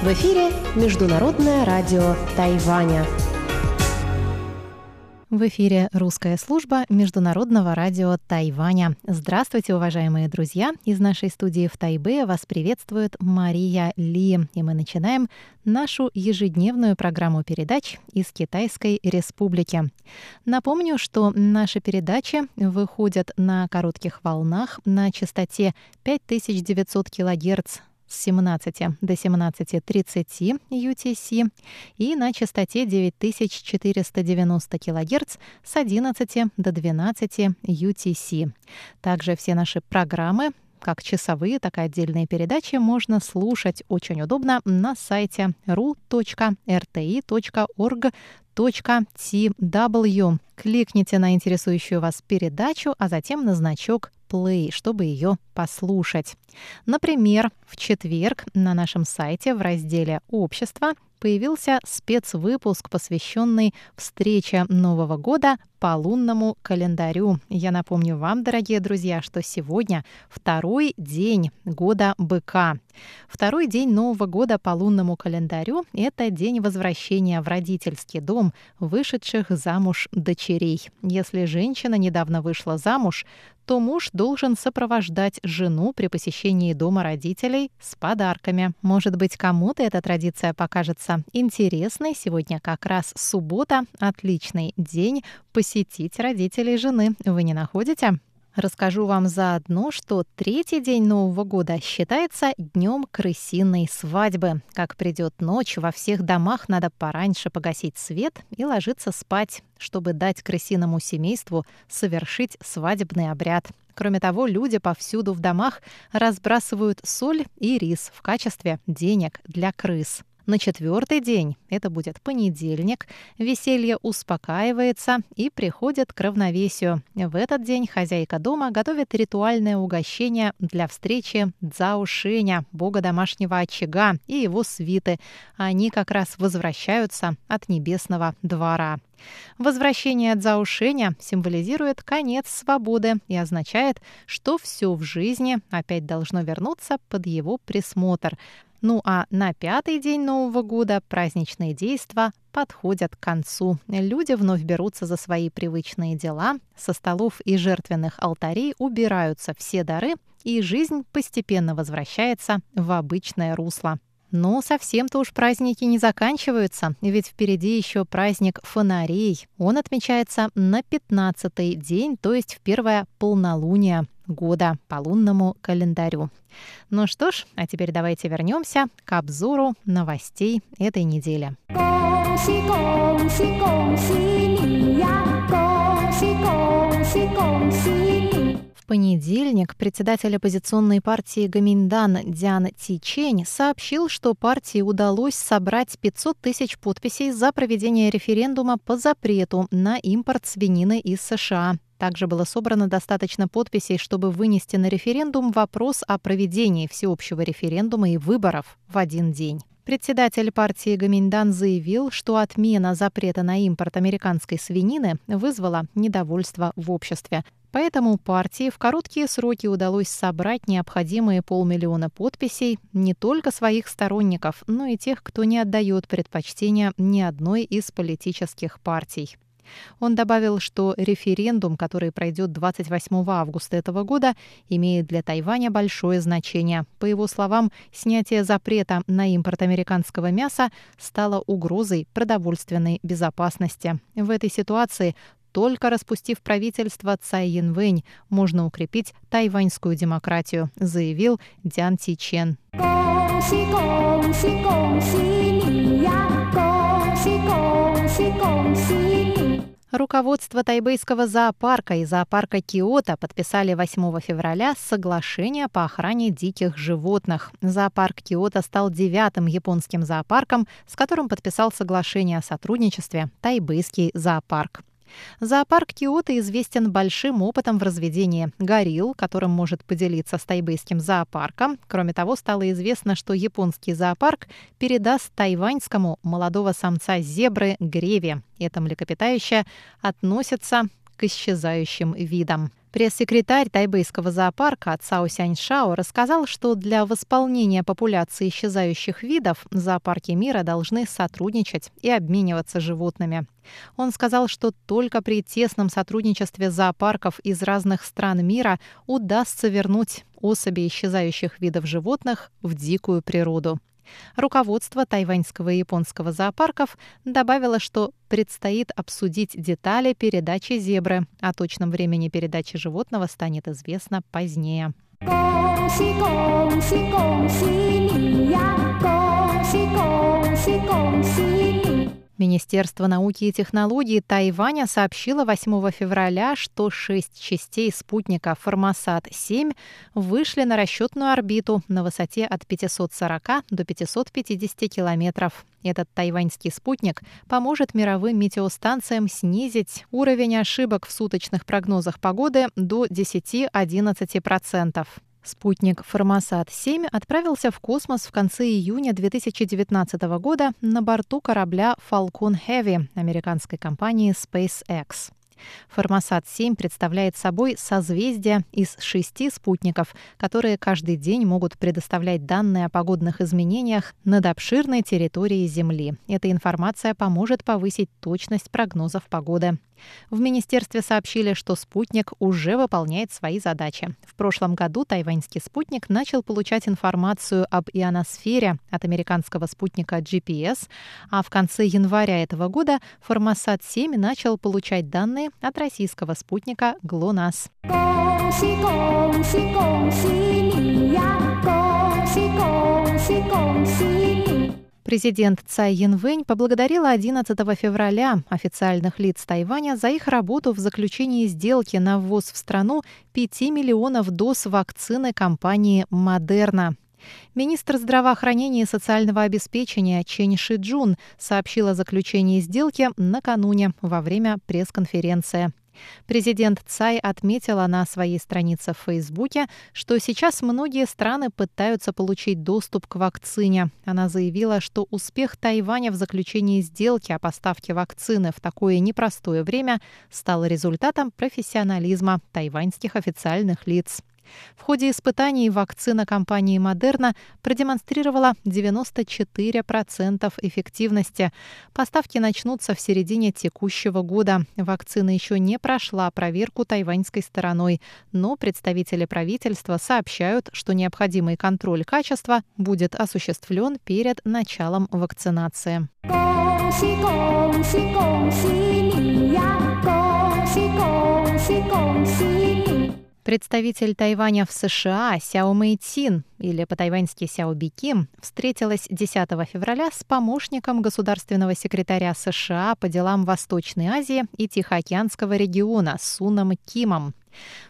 В эфире Международное радио Тайваня. В эфире русская служба Международного радио Тайваня. Здравствуйте, уважаемые друзья! Из нашей студии в Тайбе вас приветствует Мария Ли. И мы начинаем нашу ежедневную программу передач из Китайской Республики. Напомню, что наши передачи выходят на коротких волнах на частоте 5900 кГц с 17 до 17.30 UTC и на частоте 9490 кГц с 11 до 12 UTC. Также все наши программы как часовые, так и отдельные передачи можно слушать очень удобно на сайте ru.rti.org.tw. Кликните на интересующую вас передачу, а затем на значок Play, чтобы ее послушать. Например, в четверг на нашем сайте в разделе «Общество» появился спецвыпуск, посвященный встрече Нового года по лунному календарю. Я напомню вам, дорогие друзья, что сегодня второй день года быка. Второй день Нового года по лунному календарю – это день возвращения в родительский дом вышедших замуж дочерей. Если женщина недавно вышла замуж, то муж должен сопровождать жену при посещении дома родителей с подарками. Может быть, кому-то эта традиция покажется интересной. Сегодня как раз суббота, отличный день посетить родителей жены. Вы не находите? Расскажу вам заодно, что третий день Нового года считается днем крысиной свадьбы. Как придет ночь, во всех домах надо пораньше погасить свет и ложиться спать, чтобы дать крысиному семейству совершить свадебный обряд. Кроме того, люди повсюду в домах разбрасывают соль и рис в качестве денег для крыс. На четвертый день, это будет понедельник, веселье успокаивается и приходит к равновесию. В этот день хозяйка дома готовит ритуальное угощение для встречи Цзао Шеня, бога домашнего очага, и его свиты. Они как раз возвращаются от небесного двора. Возвращение Цзао Шеня символизирует конец свободы и означает, что все в жизни опять должно вернуться под его присмотр. Ну а на пятый день Нового года праздничные действия подходят к концу. Люди вновь берутся за свои привычные дела, со столов и жертвенных алтарей убираются все дары, и жизнь постепенно возвращается в обычное русло. Но совсем-то уж праздники не заканчиваются, ведь впереди еще праздник фонарей. Он отмечается на 15-й день, то есть в первое полнолуние года по лунному календарю. Ну что ж, а теперь давайте вернемся к обзору новостей этой недели. В понедельник председатель оппозиционной партии Гаминдан Дзян Тичень сообщил, что партии удалось собрать 500 тысяч подписей за проведение референдума по запрету на импорт свинины из США. Также было собрано достаточно подписей, чтобы вынести на референдум вопрос о проведении всеобщего референдума и выборов в один день. Председатель партии Гаминдан заявил, что отмена запрета на импорт американской свинины вызвала недовольство в обществе. Поэтому партии в короткие сроки удалось собрать необходимые полмиллиона подписей не только своих сторонников, но и тех, кто не отдает предпочтения ни одной из политических партий. Он добавил, что референдум, который пройдет 28 августа этого года, имеет для Тайваня большое значение. По его словам, снятие запрета на импорт американского мяса стало угрозой продовольственной безопасности. В этой ситуации только распустив правительство Цай Янвэнь, можно укрепить тайваньскую демократию, заявил Дян Ти Чен. 恭喜恭喜恭喜你呀！恭喜恭喜恭喜 ！Руководство тайбэйского зоопарка и зоопарка Киото подписали 8 февраля соглашение по охране диких животных. Зоопарк Киото стал девятым японским зоопарком, с которым подписал соглашение о сотрудничестве тайбэйский зоопарк. Зоопарк Киото известен большим опытом в разведении горилл, которым может поделиться с тайбэйским зоопарком. Кроме того, стало известно, что японский зоопарк передаст тайваньскому молодого самца зебры Греве. Это млекопитающее относится к исчезающим видам. Пресс-секретарь тайбэйского зоопарка Цао Сяньшао рассказал, что для восполнения популяции исчезающих видов зоопарки мира должны сотрудничать и обмениваться животными. Он сказал, что только при тесном сотрудничестве зоопарков из разных стран мира удастся вернуть особи исчезающих видов животных в дикую природу. Руководство тайваньского и японского зоопарков добавило, что предстоит обсудить детали передачи зебры. О точном времени передачи животного станет известно позднее. 恭喜恭喜恭喜你呀！恭喜恭喜恭喜你 ！Министерство науки и технологий Тайваня сообщило 8 февраля, что шесть частей спутника «Формосат-7» вышли на расчетную орбиту на высоте от 540 до 550 километров. Этот тайваньский спутник поможет мировым метеостанциям снизить уровень ошибок в суточных прогнозах погоды до 10-11%. Спутник «Формосат-7» отправился в космос в конце июня 2019 года на борту корабля Falcon Heavy американской компании SpaceX. Формосат-7 представляет собой созвездие из шести спутников, которые каждый день могут предоставлять данные о погодных изменениях над обширной территорией Земли. Эта информация поможет повысить точность прогнозов погоды. В министерстве сообщили, что спутник уже выполняет свои задачи. В прошлом году тайваньский спутник начал получать информацию об ионосфере от американского спутника GPS, а в конце января этого года Формосат-7 начал получать данные от российского спутника ГЛОНАСС. Президент Цай Янвэнь поблагодарила 11 февраля официальных лиц Тайваня за их работу в заключении сделки на ввоз в страну 5 миллионов доз вакцины компании «Модерна». Министр здравоохранения и социального обеспечения Чен Шиджун сообщил о заключении сделки накануне во время пресс-конференции. Президент Цай отметила на своей странице в Фейсбуке, что сейчас многие страны пытаются получить доступ к вакцине. Она заявила, что успех Тайваня в заключении сделки о поставке вакцины в такое непростое время стал результатом профессионализма тайваньских официальных лиц. В ходе испытаний вакцина компании Модерна продемонстрировала 94% эффективности. Поставки начнутся в середине текущего года. Вакцина еще не прошла проверку тайваньской стороной, но представители правительства сообщают, что необходимый контроль качества будет осуществлен перед началом вакцинации. 恭喜恭喜恭喜你呀！恭喜恭喜恭喜 ！Представитель Тайваня в США Сяо Мэйцин, или по-тайваньски Сяо Биким, встретилась 10 февраля с помощником государственного секретаря США по делам Восточной Азии и Тихоокеанского региона Суном Кимом.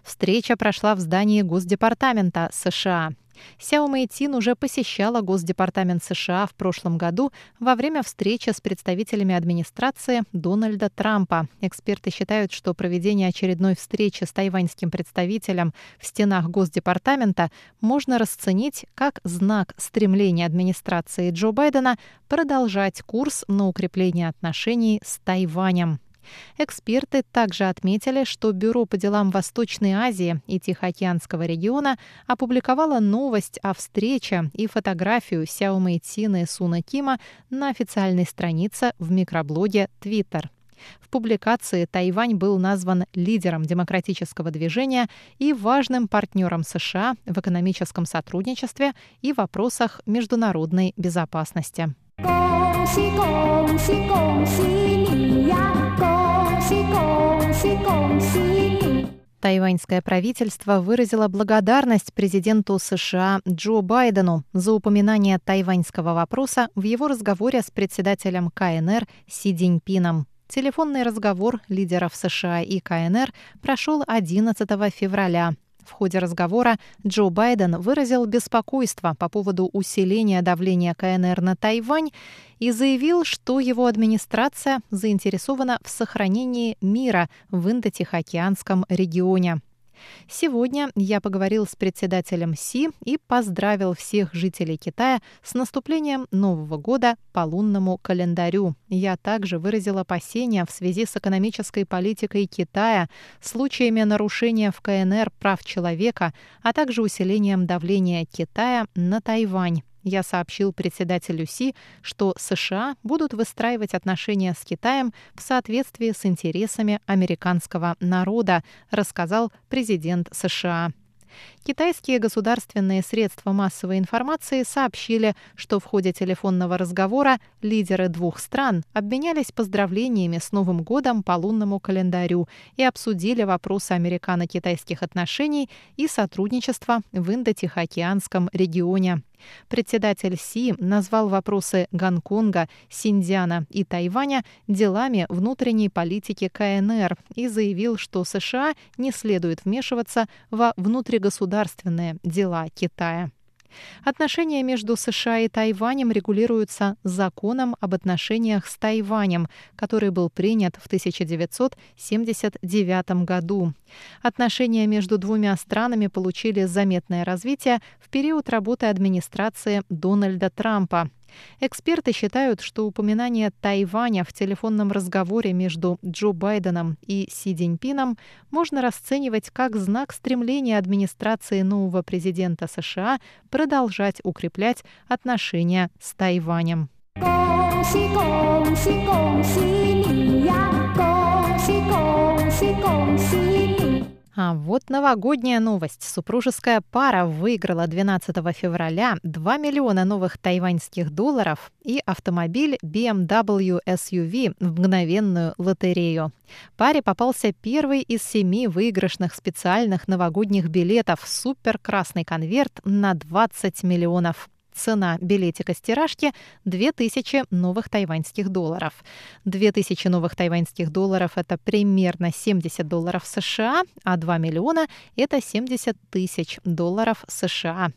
Встреча прошла в здании Госдепартамента США. Сяо Мэйтин уже посещала Госдепартамент США в прошлом году во время встречи с представителями администрации Дональда Трампа. Эксперты считают, что проведение очередной встречи с тайваньским представителем в стенах Госдепартамента можно расценить как знак стремления администрации Джо Байдена продолжать курс на укрепление отношений с Тайванем. Эксперты также отметили, что Бюро по делам Восточной Азии и Тихоокеанского региона опубликовало новость о встрече и фотографию Сяо Мэйцина и Суна Кима на официальной странице в микроблоге Twitter. В публикации Тайвань был назван лидером демократического движения и важным партнером США в экономическом сотрудничестве и вопросах международной безопасности. 恭喜恭喜恭喜你呀 ！Тайваньское правительство выразило благодарность президенту США Джо Байдену за упоминание тайваньского вопроса в его разговоре с председателем КНР Си Диньпином. Телефонный разговор лидеров США и КНР прошел 11 февраля. В ходе разговора Джо Байден выразил беспокойство по поводу усиления давления КНР на Тайвань и заявил, что его администрация заинтересована в сохранении мира в Индо-Тихоокеанском регионе. Сегодня я поговорил с председателем Си и поздравил всех жителей Китая с наступлением Нового года по лунному календарю. Я также выразил опасения в связи с экономической политикой Китая, случаями нарушения в КНР прав человека, а также усилением давления Китая на Тайвань. Я сообщил председателю Си, что США будут выстраивать отношения с Китаем в соответствии с интересами американского народа, рассказал президент США. Китайские государственные средства массовой информации сообщили, что в ходе телефонного разговора лидеры двух стран обменялись поздравлениями с Новым годом по лунному календарю и обсудили вопросы американо-китайских отношений и сотрудничества в Индо-Тихоокеанском регионе. Председатель Си назвал вопросы Гонконга, Синьцзяна и Тайваня делами внутренней политики КНР и заявил, что США не следует вмешиваться во внутригосударственные дела Китая. Отношения между США и Тайванем регулируются законом об отношениях с Тайванем, который был принят в 1979 году. Отношения между двумя странами получили заметное развитие в период работы администрации Дональда Трампа. Эксперты считают, что упоминание Тайваня в телефонном разговоре между Джо Байденом и Си Цзиньпином можно расценивать как знак стремления администрации нового президента США продолжать укреплять отношения с Тайванем. 恭喜恭喜恭喜你呀！恭喜恭喜恭喜你 ！А вот новогодняя новость. Супружеская пара выиграла 12 февраля 2 миллиона новых тайваньских долларов и автомобиль BMW SUV в мгновенную лотерею. Паре попался первый из семи выигрышных специальных новогодних билетов «Супер красный конверт» на 20 миллионов. Цена билетика с тиражки – 2000 новых тайваньских долларов. 2000 новых тайваньских долларов – это примерно 70 долларов США, а 2 миллиона – это 70 тысяч долларов США.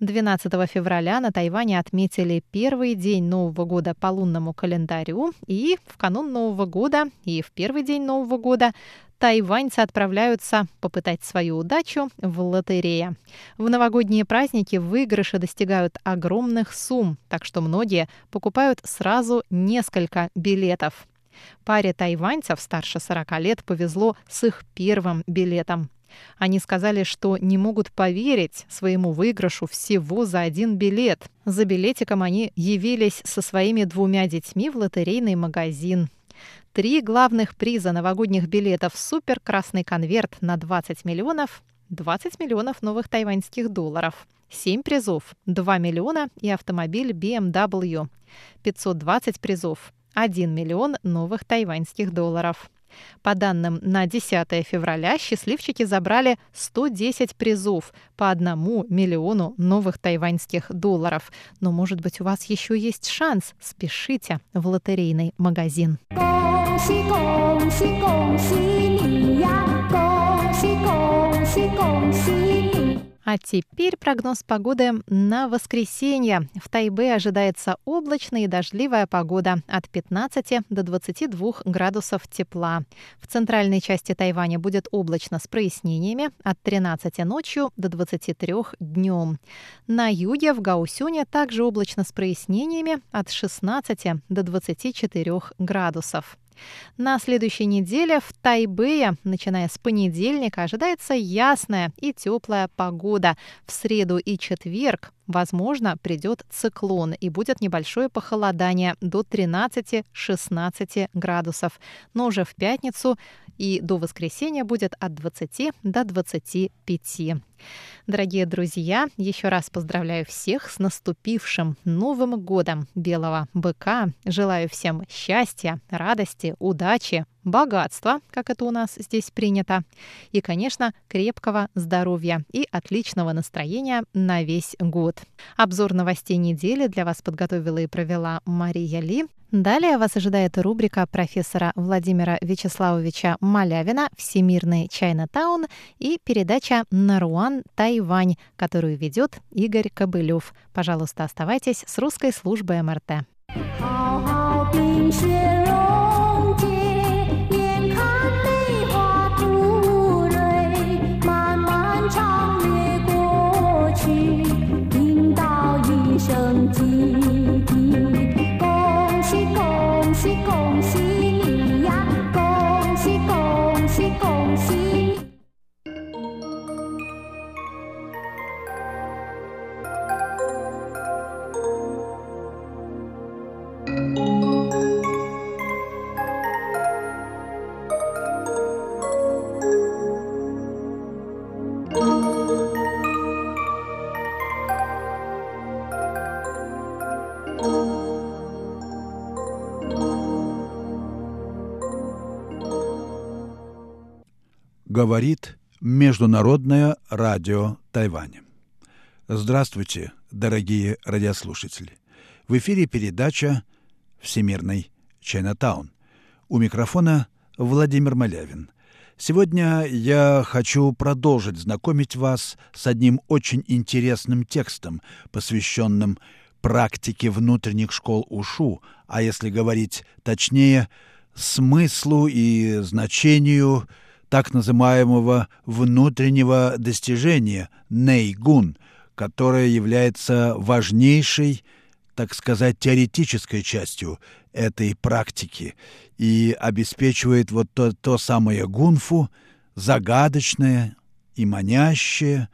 12 февраля на Тайване отметили первый день Нового года по лунному календарю, и в канун Нового года, и в первый день Нового года тайваньцы отправляются попытать свою удачу в лотерее. В новогодние праздники выигрыши достигают огромных сумм, так что многие покупают сразу несколько билетов. Паре тайваньцев старше 40 лет повезло с их первым билетом. Они сказали, что не могут поверить своему выигрышу всего за один билет. За билетиком они явились со своими двумя детьми в лотерейный магазин. Три главных приза новогодних билетов «Супер красный конверт» на 20 миллионов, 20 миллионов новых тайваньских долларов. 7 призов, 2 миллиона и автомобиль BMW. 520 призов, 1 миллион новых тайваньских долларов. По данным на 10 февраля счастливчики забрали 110 призов по 1 миллиону новых тайваньских долларов. Но, может быть, у вас еще есть шанс. Спешите в лотерейный магазин. 恭喜恭喜恭喜你呀！恭喜恭喜恭喜你 ！А теперь прогноз погоды на воскресенье. В Тайбе ожидается облачная и дождливая погода от 15 до 22 градусов тепла. В центральной части Тайваня будет облачно с прояснениями от 13 ночью до 23 днем. На юге в Гаусюне также облачно с прояснениями от 16 до 24 градусов. На следующей неделе в Тайбэе, начиная с понедельника, ожидается ясная и теплая погода. В среду и четверг Возможно, придет циклон и будет небольшое похолодание до 13-16 градусов. Но уже в пятницу и до воскресенья будет от 20 до 25. Дорогие друзья, еще раз поздравляю всех с наступившим Новым годом Белого Быка. Желаю всем счастья, радости, удачи, богатства, как это у нас здесь принято, и, конечно, крепкого здоровья и отличного настроения на весь год. Обзор новостей недели для вас подготовила и провела Мария Ли. Далее вас ожидает рубрика профессора Владимира Вячеславовича Малявина «Всемирный Чайна-таун» и передача «Наруан Тайвань», которую ведет Игорь Кобылев. Пожалуйста, оставайтесь с русской службой МРТ. 好好冰雪 Говорит Международное радио Тайваня. Здравствуйте, дорогие радиослушатели. В эфире передача «Всемирный Чайнатаун». У микрофона Владимир Малявин. Сегодня я хочу продолжить знакомить вас с одним очень интересным текстом, посвященным практике внутренних школ УШУ, а если говорить точнее, смыслу и значению – так называемого внутреннего достижения нейгун, которое является важнейшей, так сказать, теоретической частью этой практики и обеспечивает вот то, то самое гунфу, загадочное и манящее,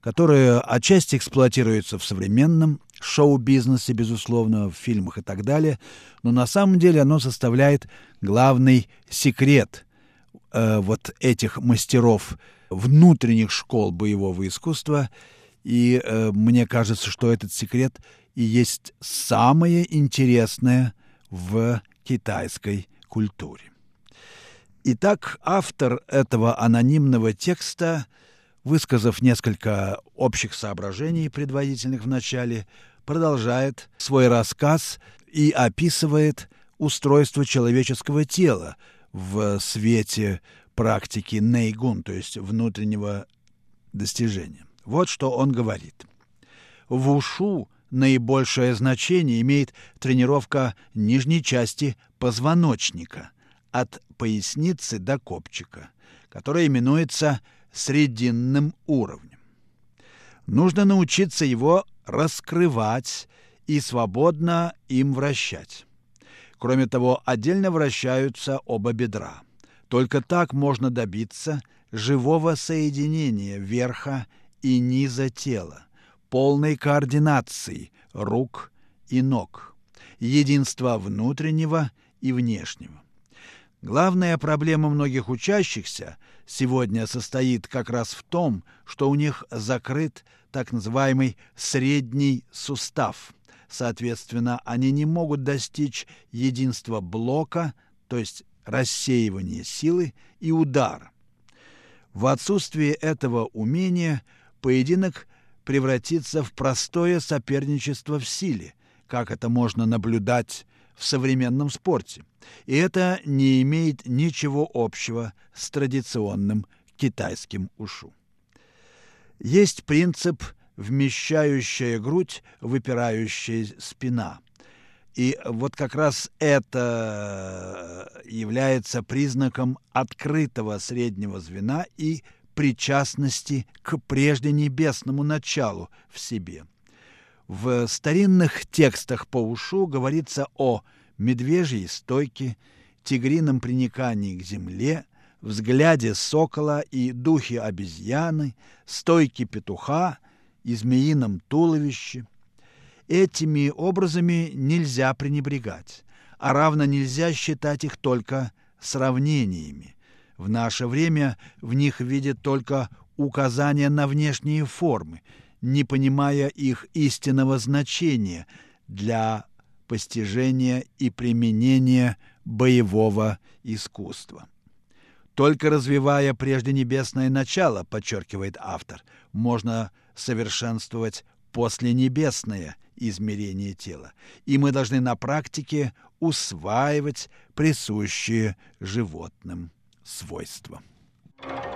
которое отчасти эксплуатируется в современном шоу-бизнесе, безусловно, в фильмах и так далее, но на самом деле оно составляет главный секрет э, вот этих мастеров внутренних школ боевого искусства. И э, мне кажется, что этот секрет и есть самое интересное в китайской культуре. Итак, автор этого анонимного текста, высказав несколько общих соображений, предварительных в начале, продолжает свой рассказ и описывает устройство человеческого тела – в свете практики нейгун, то есть внутреннего достижения. Вот что он говорит. В ушу наибольшее значение имеет тренировка нижней части позвоночника от поясницы до копчика, которая именуется срединным уровнем. Нужно научиться его раскрывать и свободно им вращать. Кроме того, отдельно вращаются оба бедра. Только так можно добиться живого соединения верха и низа тела, полной координации рук и ног, единства внутреннего и внешнего. Главная проблема многих учащихся сегодня состоит как раз в том, что у них закрыт так называемый средний сустав, Соответственно, они не могут достичь единства блока, то есть рассеивания силы и удара. В отсутствие этого умения поединок превратится в простое соперничество в силе, как это можно наблюдать в современном спорте. И это не имеет ничего общего с традиционным китайским ушу. Есть принцип вмещающая грудь, выпирающая спина. И вот как раз это является признаком открытого среднего звена и причастности к прежде небесному началу в себе. В старинных текстах по ушу говорится о медвежьей стойке, тигрином приникании к земле, взгляде сокола и духе обезьяны, стойке петуха, и змеином туловище. Этими образами нельзя пренебрегать, а равно нельзя считать их только сравнениями. В наше время в них видят только указания на внешние формы, не понимая их истинного значения для постижения и применения боевого искусства. Только развивая прежде небесное начало, подчеркивает автор, можно совершенствовать посленебесное измерение тела, и мы должны на практике усваивать присущие животным свойства. Вы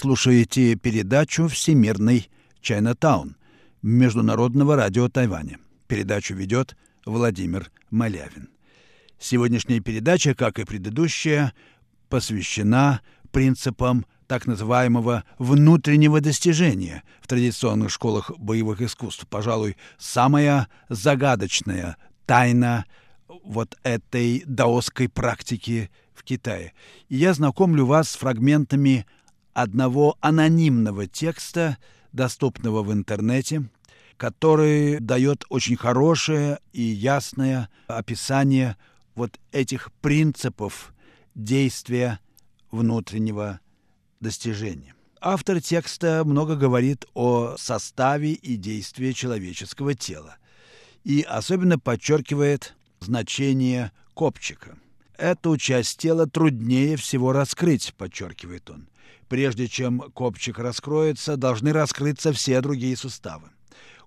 слушаете передачу «Всемирный Чайнатаун» Международного радио Тайваня. Передачу ведет Владимир Малявин. Сегодняшняя передача, как и предыдущая, посвящена принципам так называемого внутреннего достижения в традиционных школах боевых искусств. Пожалуй, самая загадочная тайна вот этой даосской практики в Китае. И я знакомлю вас с фрагментами одного анонимного текста, доступного в интернете, который дает очень хорошее и ясное описание вот этих принципов действия внутреннего достижения. Автор текста много говорит о составе и действии человеческого тела и особенно подчеркивает значение копчика. Эту часть тела труднее всего раскрыть, подчеркивает он. Прежде чем копчик раскроется, должны раскрыться все другие суставы.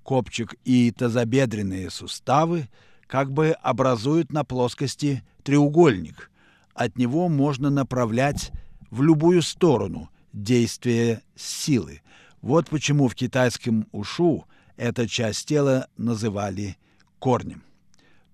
Копчик и тазобедренные суставы как бы образуют на плоскости треугольник. От него можно направлять в любую сторону действие силы. Вот почему в китайском ушу эту часть тела называли корнем.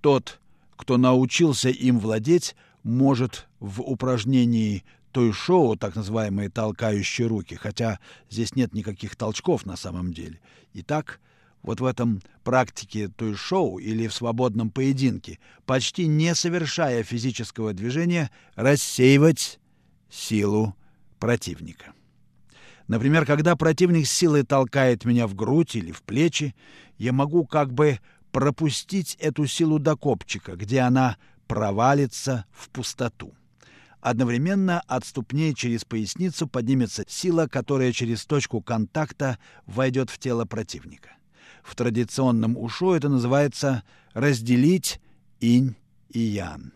Тот, кто научился им владеть, может в упражнении той шоу, так называемые толкающие руки, хотя здесь нет никаких толчков на самом деле. Итак, вот в этом практике той шоу или в свободном поединке, почти не совершая физического движения, рассеивать силу противника. Например, когда противник силой толкает меня в грудь или в плечи, я могу как бы пропустить эту силу до копчика, где она провалится в пустоту. Одновременно от ступней через поясницу поднимется сила, которая через точку контакта войдет в тело противника. В традиционном ушу это называется «разделить инь и ян».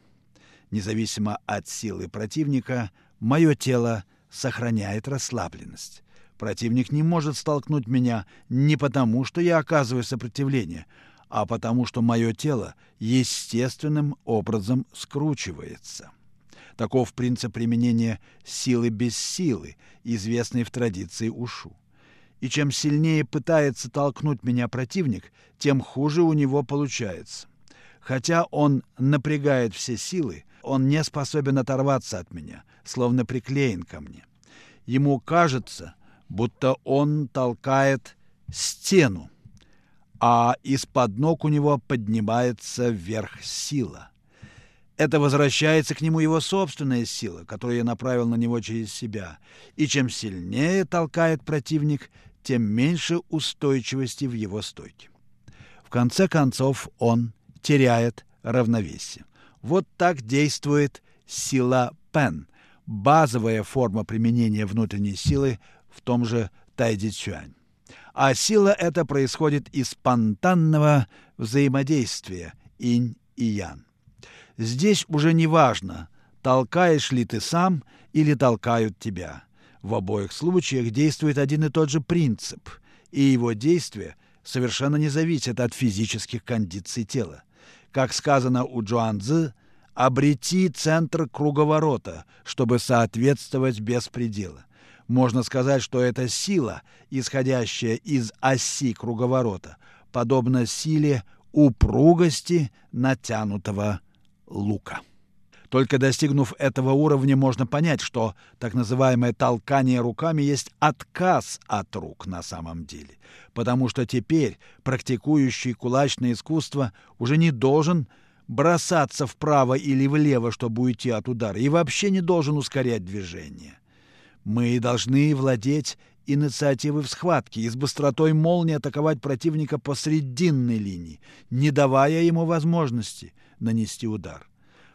Независимо от силы противника, мое тело сохраняет расслабленность. Противник не может столкнуть меня не потому, что я оказываю сопротивление, а потому что мое тело естественным образом скручивается. Таков принцип применения силы без силы, известный в традиции ушу. И чем сильнее пытается толкнуть меня противник, тем хуже у него получается. Хотя он напрягает все силы, он не способен оторваться от меня, словно приклеен ко мне. Ему кажется, будто он толкает стену, а из-под ног у него поднимается вверх сила. Это возвращается к нему его собственная сила, которую я направил на него через себя. И чем сильнее толкает противник, тем меньше устойчивости в его стойке. В конце концов он теряет равновесие. Вот так действует сила Пен, базовая форма применения внутренней силы в том же Тайди Цюань а сила эта происходит из спонтанного взаимодействия инь и ян. Здесь уже не важно, толкаешь ли ты сам или толкают тебя. В обоих случаях действует один и тот же принцип, и его действие совершенно не зависит от физических кондиций тела. Как сказано у Джуанзы, обрети центр круговорота, чтобы соответствовать беспредела. Можно сказать, что эта сила, исходящая из оси круговорота, подобна силе упругости натянутого лука. Только достигнув этого уровня, можно понять, что так называемое толкание руками есть отказ от рук на самом деле, потому что теперь практикующий кулачное искусство уже не должен бросаться вправо или влево, чтобы уйти от удара, и вообще не должен ускорять движение. Мы должны владеть инициативой в схватке и с быстротой молнии атаковать противника по срединной линии, не давая ему возможности нанести удар.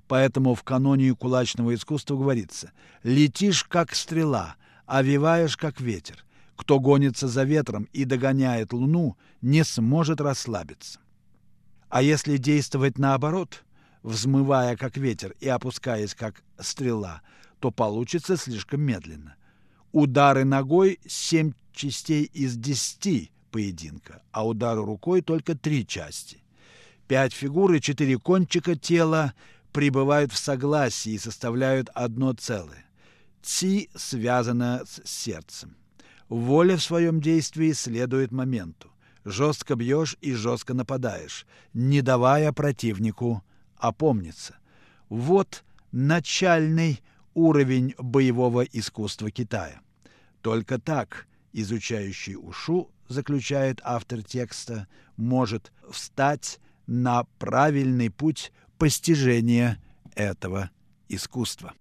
Поэтому в каноне кулачного искусства говорится «летишь, как стрела, овиваешь, как ветер. Кто гонится за ветром и догоняет луну, не сможет расслабиться». А если действовать наоборот, взмывая, как ветер, и опускаясь, как стрела, то получится слишком медленно. Удары ногой – семь частей из десяти поединка, а удары рукой – только три части. Пять фигур и четыре кончика тела пребывают в согласии и составляют одно целое. Ци связана с сердцем. Воля в своем действии следует моменту. Жестко бьешь и жестко нападаешь, не давая противнику опомниться. Вот начальный уровень боевого искусства Китая. Только так изучающий ушу, заключает автор текста, может встать на правильный путь постижения этого искусства.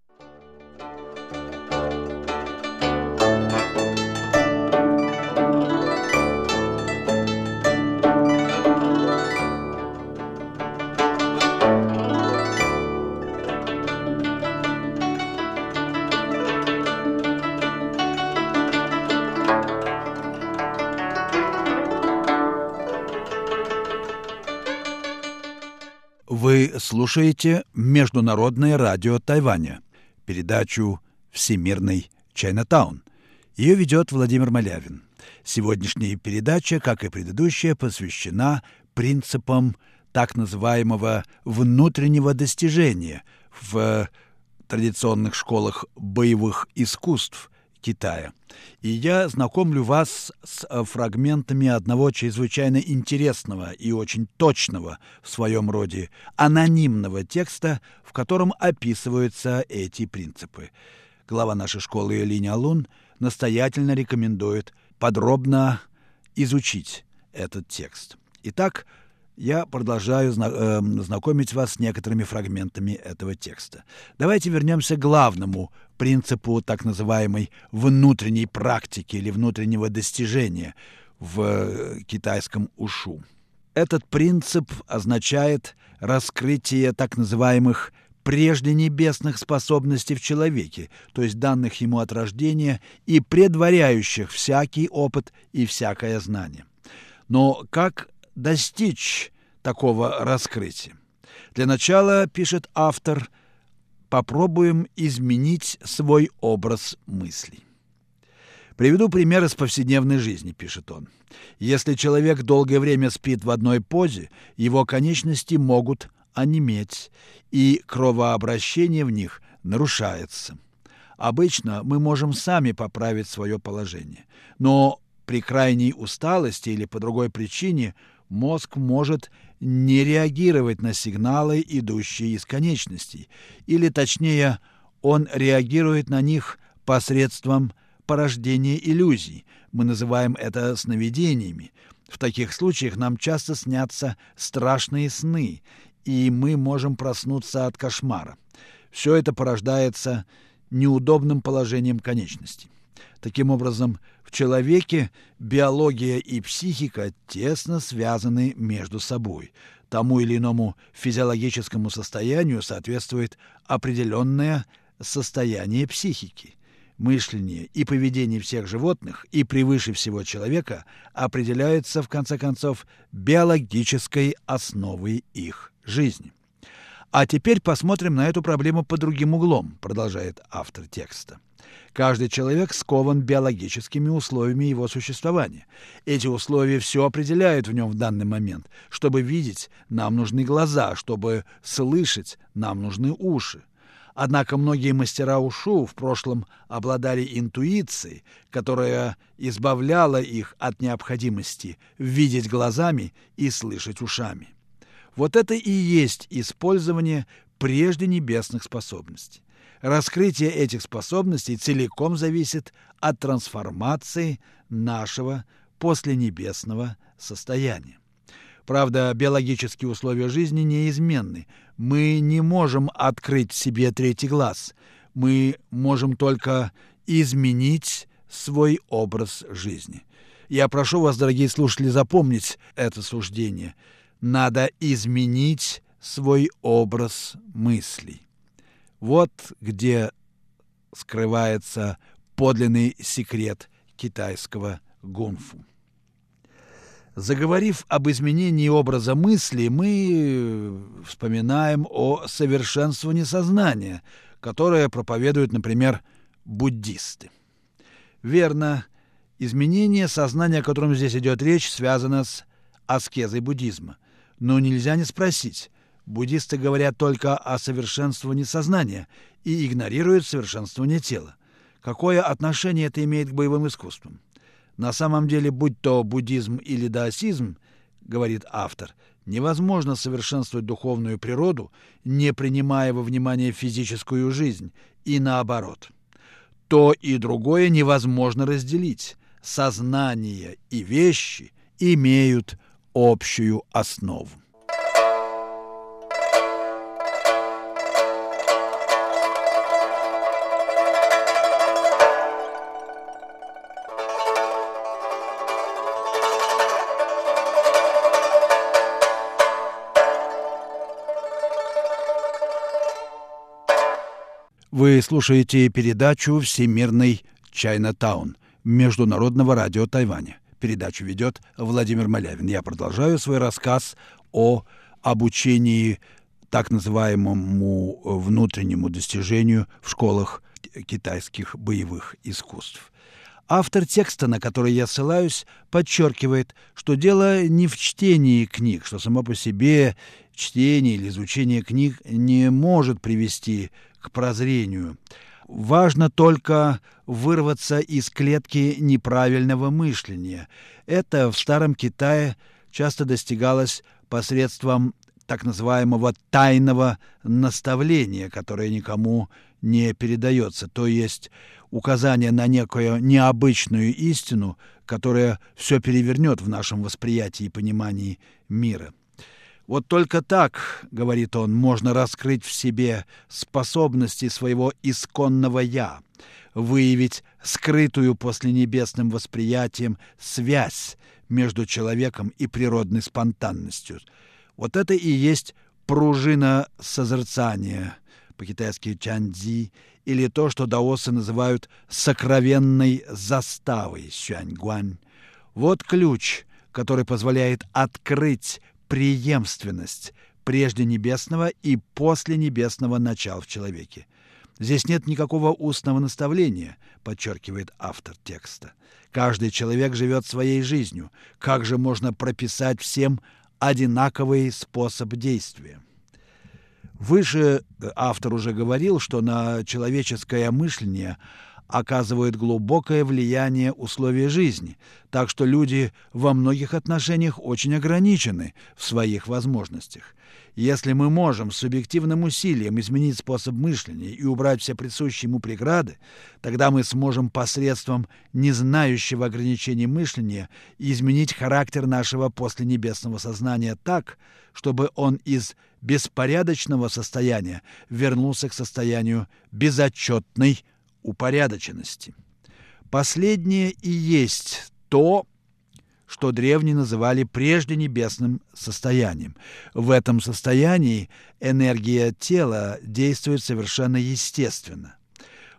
Слушаете Международное радио Тайваня, передачу «Всемирный Чайнатаун». Ее ведет Владимир Малявин. Сегодняшняя передача, как и предыдущая, посвящена принципам так называемого внутреннего достижения в традиционных школах боевых искусств – Китая. И я знакомлю вас с э, фрагментами одного чрезвычайно интересного и очень точного в своем роде анонимного текста, в котором описываются эти принципы. Глава нашей школы Линя Лун настоятельно рекомендует подробно изучить этот текст. Итак, я продолжаю э, знакомить вас с некоторыми фрагментами этого текста. Давайте вернемся к главному принципу так называемой внутренней практики или внутреннего достижения в э, китайском ушу. Этот принцип означает раскрытие так называемых прежде небесных способностей в человеке, то есть данных ему от рождения и предваряющих всякий опыт и всякое знание. Но как достичь такого раскрытия? Для начала, пишет автор, попробуем изменить свой образ мыслей. Приведу пример из повседневной жизни, пишет он. Если человек долгое время спит в одной позе, его конечности могут онеметь, и кровообращение в них нарушается. Обычно мы можем сами поправить свое положение, но при крайней усталости или по другой причине мозг может не реагировать на сигналы, идущие из конечностей, или точнее, он реагирует на них посредством порождения иллюзий. Мы называем это сновидениями. В таких случаях нам часто снятся страшные сны, и мы можем проснуться от кошмара. Все это порождается неудобным положением конечностей. Таким образом, в человеке биология и психика тесно связаны между собой. Тому или иному физиологическому состоянию соответствует определенное состояние психики. Мышление и поведение всех животных и превыше всего человека определяются, в конце концов, биологической основой их жизни. А теперь посмотрим на эту проблему под другим углом, продолжает автор текста. Каждый человек скован биологическими условиями его существования. Эти условия все определяют в нем в данный момент. Чтобы видеть, нам нужны глаза, чтобы слышать, нам нужны уши. Однако многие мастера ушу в прошлом обладали интуицией, которая избавляла их от необходимости видеть глазами и слышать ушами. Вот это и есть использование прежде небесных способностей. Раскрытие этих способностей целиком зависит от трансформации нашего посленебесного состояния. Правда, биологические условия жизни неизменны. Мы не можем открыть себе третий глаз. Мы можем только изменить свой образ жизни. Я прошу вас, дорогие слушатели, запомнить это суждение. Надо изменить свой образ мыслей. Вот где скрывается подлинный секрет китайского гунфу. Заговорив об изменении образа мысли, мы вспоминаем о совершенствовании сознания, которое проповедуют, например, буддисты. Верно, изменение сознания, о котором здесь идет речь, связано с аскезой буддизма. Но нельзя не спросить, Буддисты говорят только о совершенствовании сознания и игнорируют совершенствование тела. Какое отношение это имеет к боевым искусствам? На самом деле, будь то буддизм или даосизм, говорит автор, невозможно совершенствовать духовную природу, не принимая во внимание физическую жизнь, и наоборот. То и другое невозможно разделить. Сознание и вещи имеют общую основу. Вы слушаете передачу «Всемирный Чайна-таун» Международного радио Тайваня. Передачу ведет Владимир Малявин. Я продолжаю свой рассказ о обучении так называемому внутреннему достижению в школах китайских боевых искусств. Автор текста, на который я ссылаюсь, подчеркивает, что дело не в чтении книг, что само по себе чтение или изучение книг не может привести к прозрению. Важно только вырваться из клетки неправильного мышления. Это в Старом Китае часто достигалось посредством так называемого тайного наставления, которое никому не передается, то есть указание на некую необычную истину, которая все перевернет в нашем восприятии и понимании мира. Вот только так, говорит он, можно раскрыть в себе способности своего исконного «я», выявить скрытую после небесным восприятием связь между человеком и природной спонтанностью. Вот это и есть пружина созерцания, по-китайски чанди, или то, что даосы называют сокровенной заставой, сюаньгуань. Вот ключ, который позволяет открыть преемственность прежде небесного и после небесного начала в человеке. Здесь нет никакого устного наставления, подчеркивает автор текста. Каждый человек живет своей жизнью. Как же можно прописать всем одинаковый способ действия? Выше автор уже говорил, что на человеческое мышление оказывают глубокое влияние условия жизни, так что люди во многих отношениях очень ограничены в своих возможностях. Если мы можем субъективным усилием изменить способ мышления и убрать все присущие ему преграды, тогда мы сможем посредством незнающего ограничений мышления изменить характер нашего посленебесного сознания так, чтобы он из беспорядочного состояния вернулся к состоянию безотчетной упорядоченности. Последнее и есть то, что древние называли прежде небесным состоянием. В этом состоянии энергия тела действует совершенно естественно.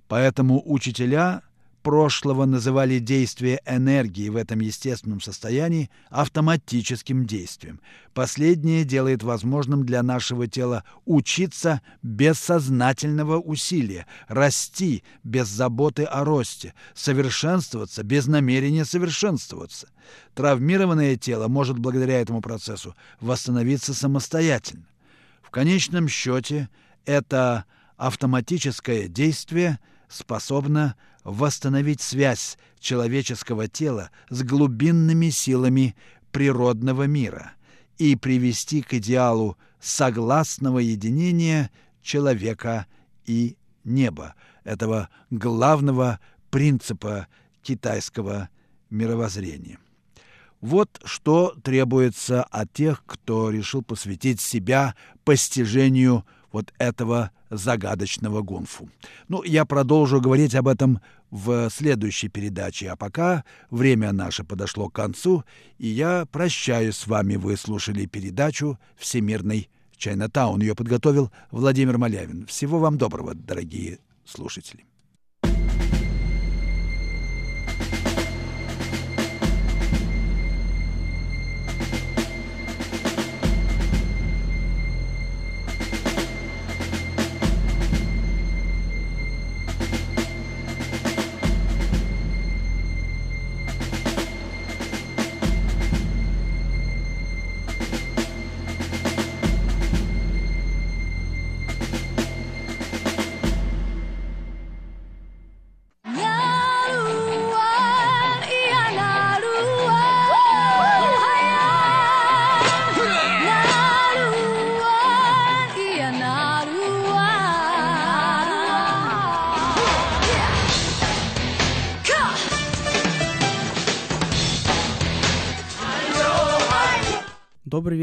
Поэтому учителя прошлого называли действие энергии в этом естественном состоянии автоматическим действием. Последнее делает возможным для нашего тела учиться без сознательного усилия, расти без заботы о росте, совершенствоваться без намерения совершенствоваться. Травмированное тело может благодаря этому процессу восстановиться самостоятельно. В конечном счете это автоматическое действие способно восстановить связь человеческого тела с глубинными силами природного мира и привести к идеалу согласного единения человека и неба, этого главного принципа китайского мировоззрения. Вот что требуется от тех, кто решил посвятить себя постижению вот этого загадочного гунфу. Ну, я продолжу говорить об этом в следующей передаче, а пока время наше подошло к концу, и я прощаюсь с вами. Вы слушали передачу «Всемирный Чайнатаун». Ее подготовил Владимир Малявин. Всего вам доброго, дорогие слушатели.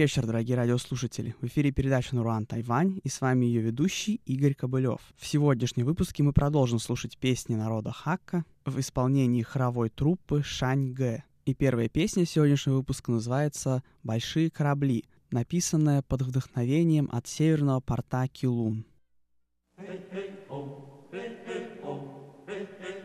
Вечер, дорогие радиослушатели. В эфире передача «Нуруан Тайвань» и с вами ее ведущий Игорь Кобылев. В сегодняшнем выпуске мы продолжим слушать песни народа Хакка в исполнении хоровой труппы Шань Гэ. И первая песня сегодняшнего выпуска называется «Большие корабли», написанная под вдохновением от северного порта Килун. Hey, hey, oh, hey, hey.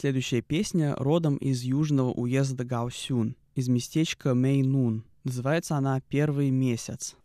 Следующая песня родом из южного уезда Гаосюн, из местечка Мэйнун. Называется она «Первый месяц».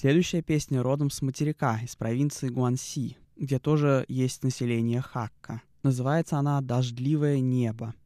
Следующая песня родом с материка, из провинции Гуанси, где тоже есть население Хакка. Называется она «Дождливое небо».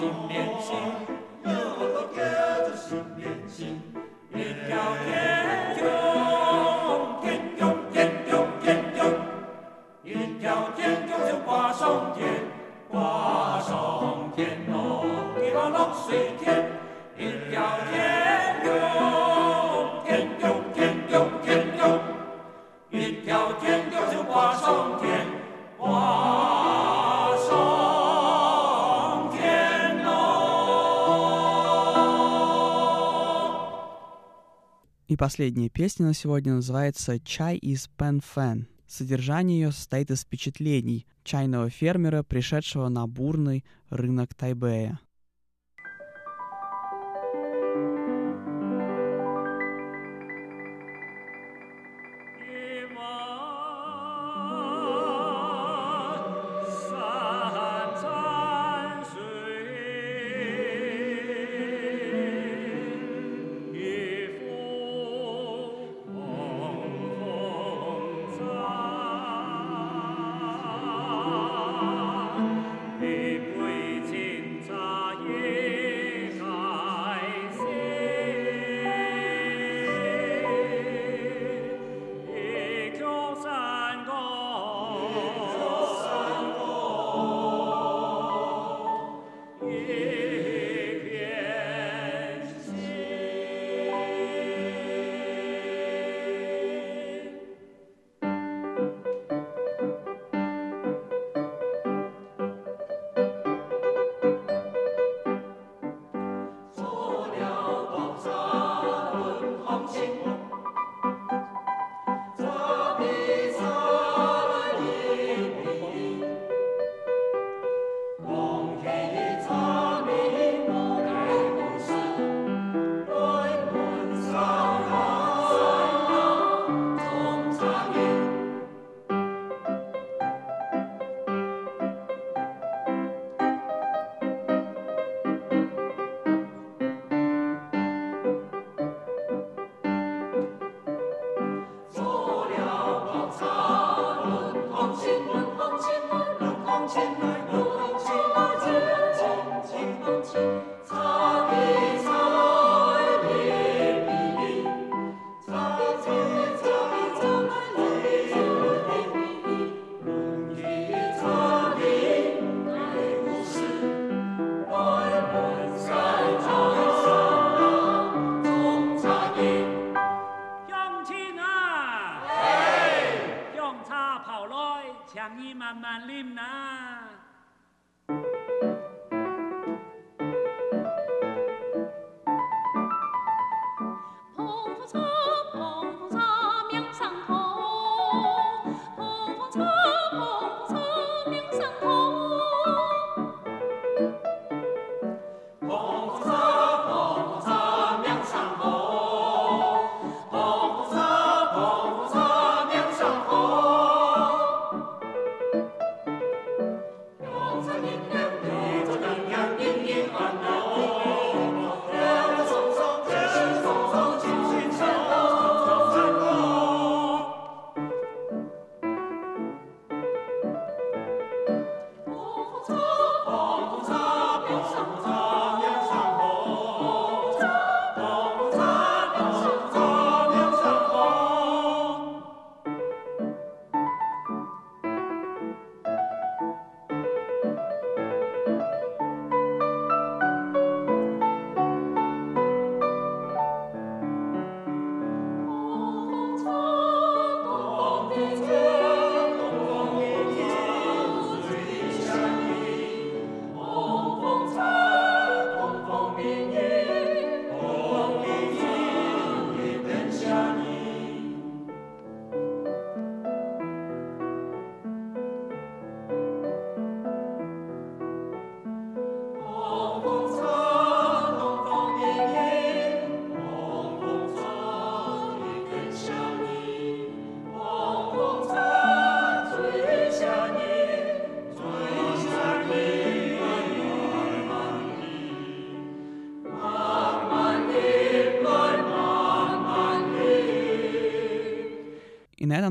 И последняя песня на сегодня называется «Чай из Пен Фэн». Содержание ее состоит из впечатлений чайного фермера, пришедшего на бурный рынок Тайбэя.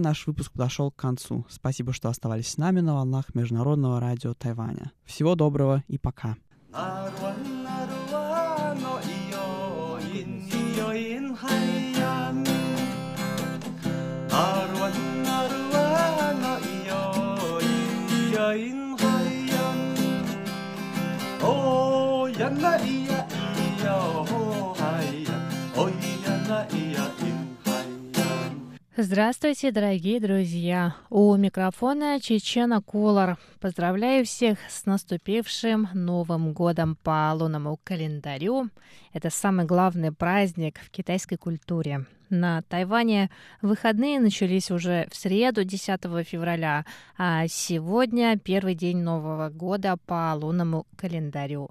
Наш выпуск подошел к концу. Спасибо, что оставались с нами на волнах Международного радио Тайваня. Всего доброго и пока. Здравствуйте, дорогие друзья! У микрофона Чечена Колор. Поздравляю всех с наступившим Новым годом по лунному календарю. Это самый главный праздник в китайской культуре. На Тайване выходные начались уже в среду, 10 февраля, а сегодня первый день Нового года по лунному календарю.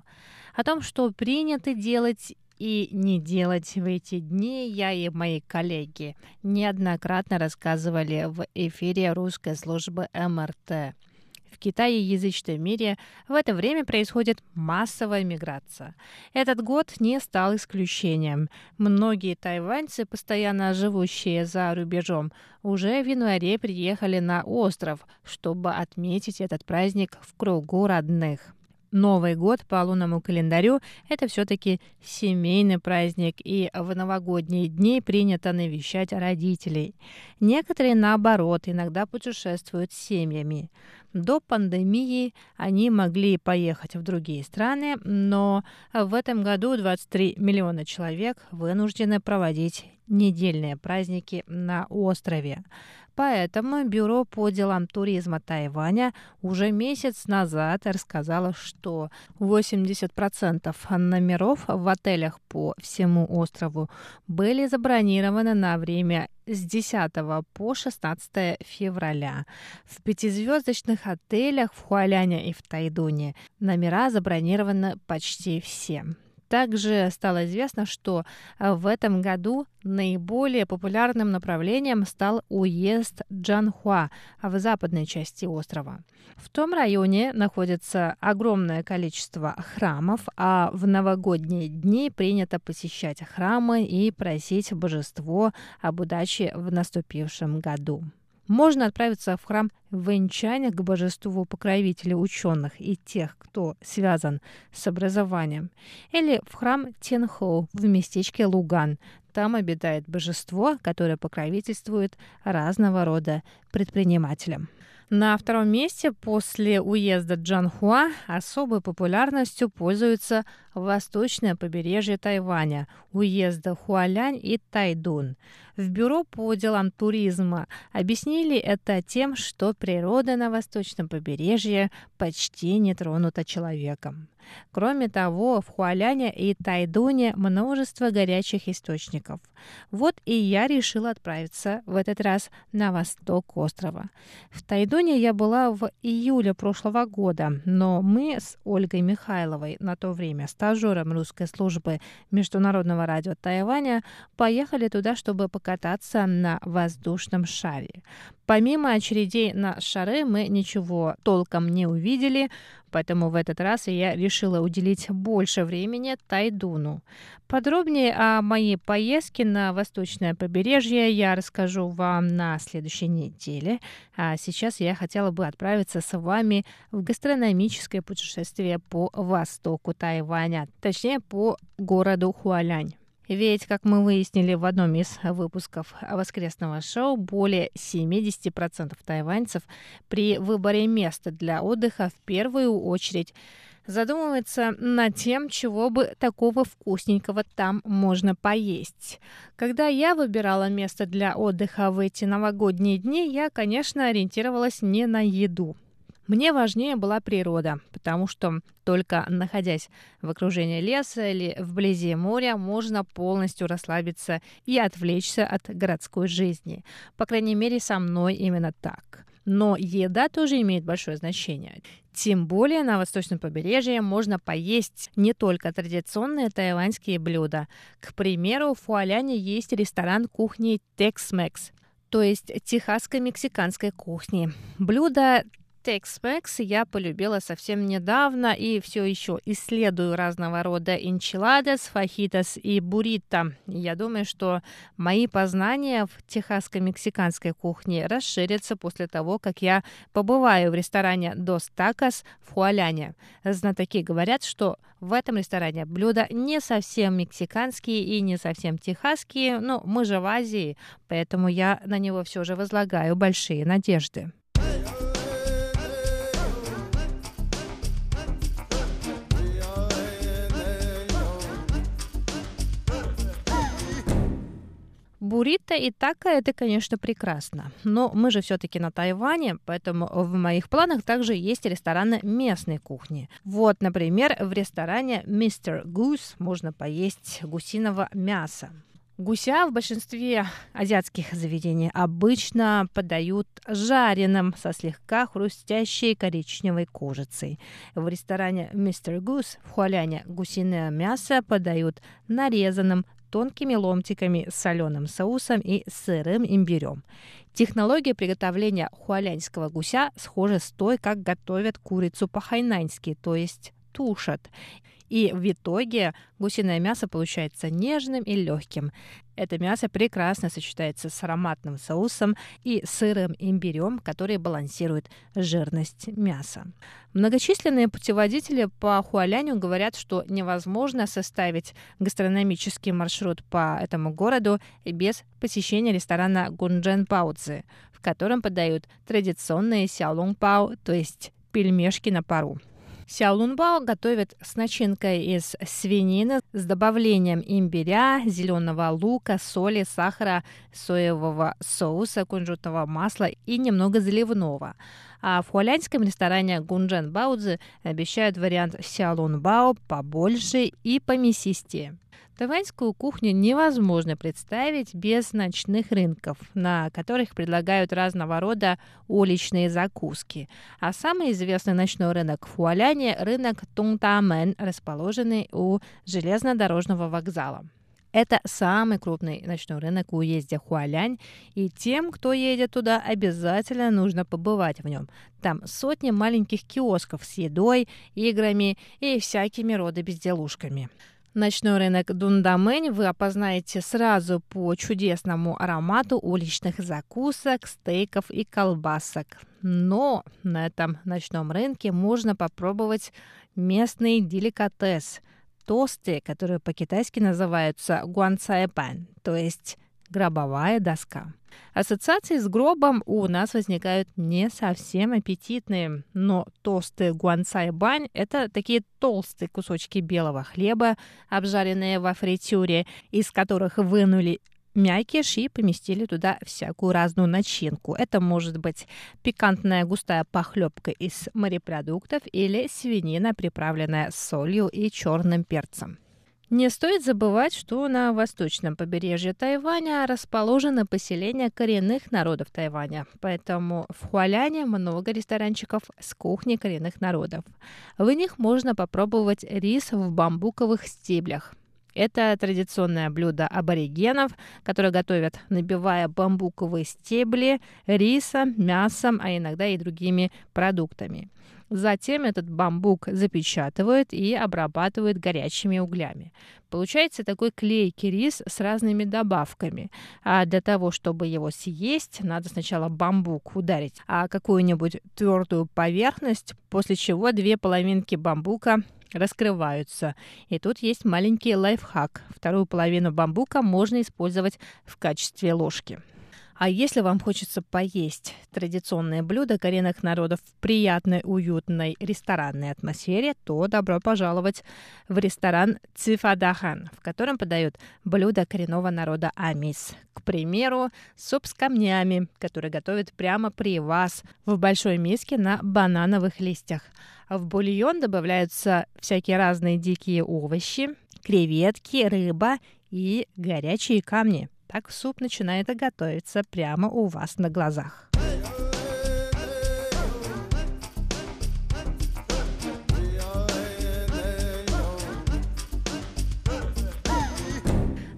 О том, что принято делать и не делать в эти дни я и мои коллеги неоднократно рассказывали в эфире русской службы МРТ. В Китае и язычном мире в это время происходит массовая миграция. Этот год не стал исключением. Многие тайваньцы, постоянно живущие за рубежом, уже в январе приехали на остров, чтобы отметить этот праздник в кругу родных. Новый год по лунному календарю – это все-таки семейный праздник, и в новогодние дни принято навещать родителей. Некоторые, наоборот, иногда путешествуют с семьями. До пандемии они могли поехать в другие страны, но в этом году 23 миллиона человек вынуждены проводить недельные праздники на острове. Поэтому Бюро по делам туризма Тайваня уже месяц назад рассказало, что 80% номеров в отелях по всему острову были забронированы на время с 10 по 16 февраля. В пятизвездочных отелях в Хуаляне и в Тайдуне номера забронированы почти все. Также стало известно, что э, в этом году наиболее популярным направлением стал уезд Джанхуа в западной части острова. В том районе находится огромное количество храмов, а в новогодние дни принято посещать храмы и просить божество об удаче в наступившем году можно отправиться в храм Вэньчаня к божеству покровителя ученых и тех, кто связан с образованием, или в храм Тенхоу в местечке Луган. Там обитает божество, которое покровительствует разного рода предпринимателям. На втором месте после уезда Джанхуа особой популярностью пользуются восточное побережье Тайваня, уезда Хуалянь и Тайдун. В Бюро по делам туризма объяснили это тем, что природа на восточном побережье почти не тронута человеком. Кроме того, в Хуаляне и Тайдуне множество горячих источников. Вот и я решила отправиться в этот раз на восток острова. В Тайдуне я была в июле прошлого года, но мы с Ольгой Михайловой, на то время стажером русской службы Международного радио Тайваня, поехали туда, чтобы покататься на воздушном шаре. Помимо очередей на шары мы ничего толком не увидели, поэтому в этот раз я решила уделить больше времени Тайдуну. Подробнее о моей поездке на восточное побережье я расскажу вам на следующей неделе. А сейчас я хотела бы отправиться с вами в гастрономическое путешествие по востоку Тайваня, точнее по городу Хуалянь. Ведь, как мы выяснили в одном из выпусков воскресного шоу, более 70% тайваньцев при выборе места для отдыха в первую очередь задумывается над тем, чего бы такого вкусненького там можно поесть. Когда я выбирала место для отдыха в эти новогодние дни, я, конечно, ориентировалась не на еду. Мне важнее была природа, потому что только находясь в окружении леса или вблизи моря, можно полностью расслабиться и отвлечься от городской жизни. По крайней мере, со мной именно так. Но еда тоже имеет большое значение. Тем более на восточном побережье можно поесть не только традиционные тайваньские блюда. К примеру, в Фуаляне есть ресторан кухни Tex-Mex, то есть техасской мексиканской кухни. Блюда Tex-Mex я полюбила совсем недавно и все еще исследую разного рода enchiladas, фахитос и буррито. Я думаю, что мои познания в техасско-мексиканской кухне расширятся после того, как я побываю в ресторане Dos Tacos в Хуаляне. Знатоки говорят, что в этом ресторане блюда не совсем мексиканские и не совсем техасские, но мы же в Азии, поэтому я на него все же возлагаю большие надежды. Буррито и тако это, конечно, прекрасно. Но мы же все-таки на Тайване, поэтому в моих планах также есть рестораны местной кухни. Вот, например, в ресторане Mr. Goose можно поесть гусиного мяса. Гуся в большинстве азиатских заведений обычно подают жареным со слегка хрустящей коричневой кожицей. В ресторане Mr. Goose в Хуаляне гусиное мясо подают нарезанным тонкими ломтиками с соленым соусом и сырым имбирем. Технология приготовления хуаляньского гуся схожа с той, как готовят курицу по-хайнаньски, то есть тушат. И в итоге гусиное мясо получается нежным и легким. Это мясо прекрасно сочетается с ароматным соусом и сырым имбирем, который балансирует жирность мяса. Многочисленные путеводители по Хуаляню говорят, что невозможно составить гастрономический маршрут по этому городу без посещения ресторана Гунджен Паудзи, в котором подают традиционные сяолунг пао, то есть пельмешки на пару. Сяолунбао готовят с начинкой из свинины с добавлением имбиря, зеленого лука, соли, сахара, соевого соуса, кунжутного масла и немного заливного. А в хуалянском ресторане Гунджен Баудзи обещают вариант сяолунбао побольше и помесистее. Тайваньскую кухню невозможно представить без ночных рынков, на которых предлагают разного рода уличные закуски. А самый известный ночной рынок в Хуаляне – рынок Тунгтамен, расположенный у железнодорожного вокзала. Это самый крупный ночной рынок в уезде Хуалянь, и тем, кто едет туда, обязательно нужно побывать в нем. Там сотни маленьких киосков с едой, играми и всякими рода безделушками. Ночной рынок Дундамэнь вы опознаете сразу по чудесному аромату уличных закусок, стейков и колбасок. Но на этом ночном рынке можно попробовать местный деликатес – тосты, которые по-китайски называются гуанцайпан, то есть гробовая доска. Ассоциации с гробом у нас возникают не совсем аппетитные, но тосты гуанцай бань – это такие толстые кусочки белого хлеба, обжаренные во фритюре, из которых вынули мякиш и поместили туда всякую разную начинку. Это может быть пикантная густая похлебка из морепродуктов или свинина, приправленная солью и черным перцем. Не стоит забывать, что на восточном побережье Тайваня расположено поселение коренных народов Тайваня, поэтому в Хуаляне много ресторанчиков с кухней коренных народов. В них можно попробовать рис в бамбуковых стеблях. Это традиционное блюдо аборигенов, которое готовят, набивая бамбуковые стебли рисом, мясом, а иногда и другими продуктами. Затем этот бамбук запечатывают и обрабатывают горячими углями. Получается такой клейкий рис с разными добавками. А для того, чтобы его съесть, надо сначала бамбук ударить а какую-нибудь твердую поверхность, после чего две половинки бамбука раскрываются. И тут есть маленький лайфхак. Вторую половину бамбука можно использовать в качестве ложки. А если вам хочется поесть традиционные блюда коренных народов в приятной, уютной ресторанной атмосфере, то добро пожаловать в ресторан Цифадахан, в котором подают блюда коренного народа Амис. К примеру, суп с камнями, который готовят прямо при вас в большой миске на банановых листьях. В бульон добавляются всякие разные дикие овощи, креветки, рыба и горячие камни – так суп начинает готовиться прямо у вас на глазах.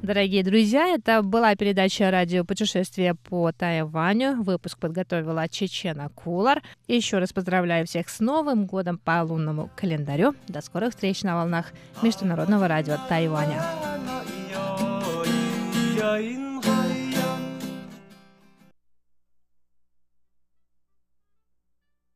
Дорогие друзья, это была передача «Радио путешествия по Тайваню». Выпуск подготовила Чечена Кулар. Еще раз поздравляю всех с Новым годом по лунному календарю. До скорых встреч на волнах Международного радио Тайваня. 呀，一。